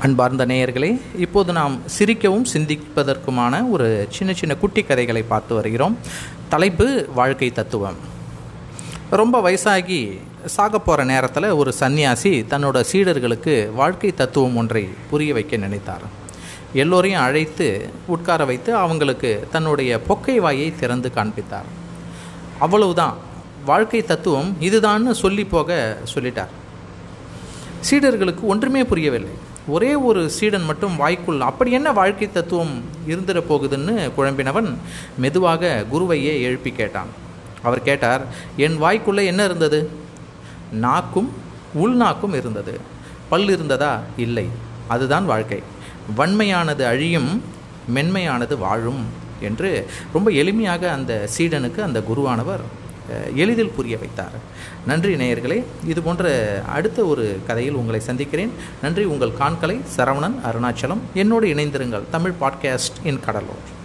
அன்பார்ந்த நேயர்களே இப்போது நாம் சிரிக்கவும் சிந்திப்பதற்குமான ஒரு சின்ன சின்ன குட்டி கதைகளை பார்த்து வருகிறோம். தலைப்பு வாழ்க்கை தத்துவம். ரொம்ப வயசாகி சாக போகிற நேரத்தில் ஒரு சன்னியாசி தன்னோட சீடர்களுக்கு வாழ்க்கை தத்துவம் ஒன்றை புரிய வைக்க நினைத்தார். எல்லோரையும் அழைத்து உட்கார வைத்து அவங்களுக்கு தன்னுடைய பொக்கை வாயை திறந்து காண்பித்தார். அவ்வளவுதான். வாழ்க்கை தத்துவம் இதுதான்னு சொல்லி போக சொல்லிட்டார். சீடர்களுக்கு ஒன்றுமே புரியவில்லை. ஒரே ஒரு சீடன் மட்டும் வாய்க்குள் அப்படி என்ன வாழ்க்கை தத்துவம் இருந்துட போகுதுன்னு குழம்பினவன் மெதுவாக குருவையே எழுப்பி கேட்டான். அவர் கேட்டார் என் வாய்க்குள்ளே என்ன இருந்தது? நாக்கும் உள்நாக்கும் இருந்தது. பல் இருந்ததா? இல்லை. அதுதான் வாழ்க்கை. வன்மையானது அழியும் மென்மையானது வாழும் என்று ரொம்ப எளிமையாக அந்த சீடனுக்கு அந்த குருவானவர் எளிதில் புரிய வைத்தார். நன்றி நேயர்களே இது போன்ற அடுத்த ஒரு கதையில் உங்களை சந்திக்கிறேன். நன்றி உங்கள் காண்களை சரவணன் அருணாச்சலம். என்னோடு இணைந்திருங்கள் தமிழ் பாட்காஸ்ட் இன் கடலூர்.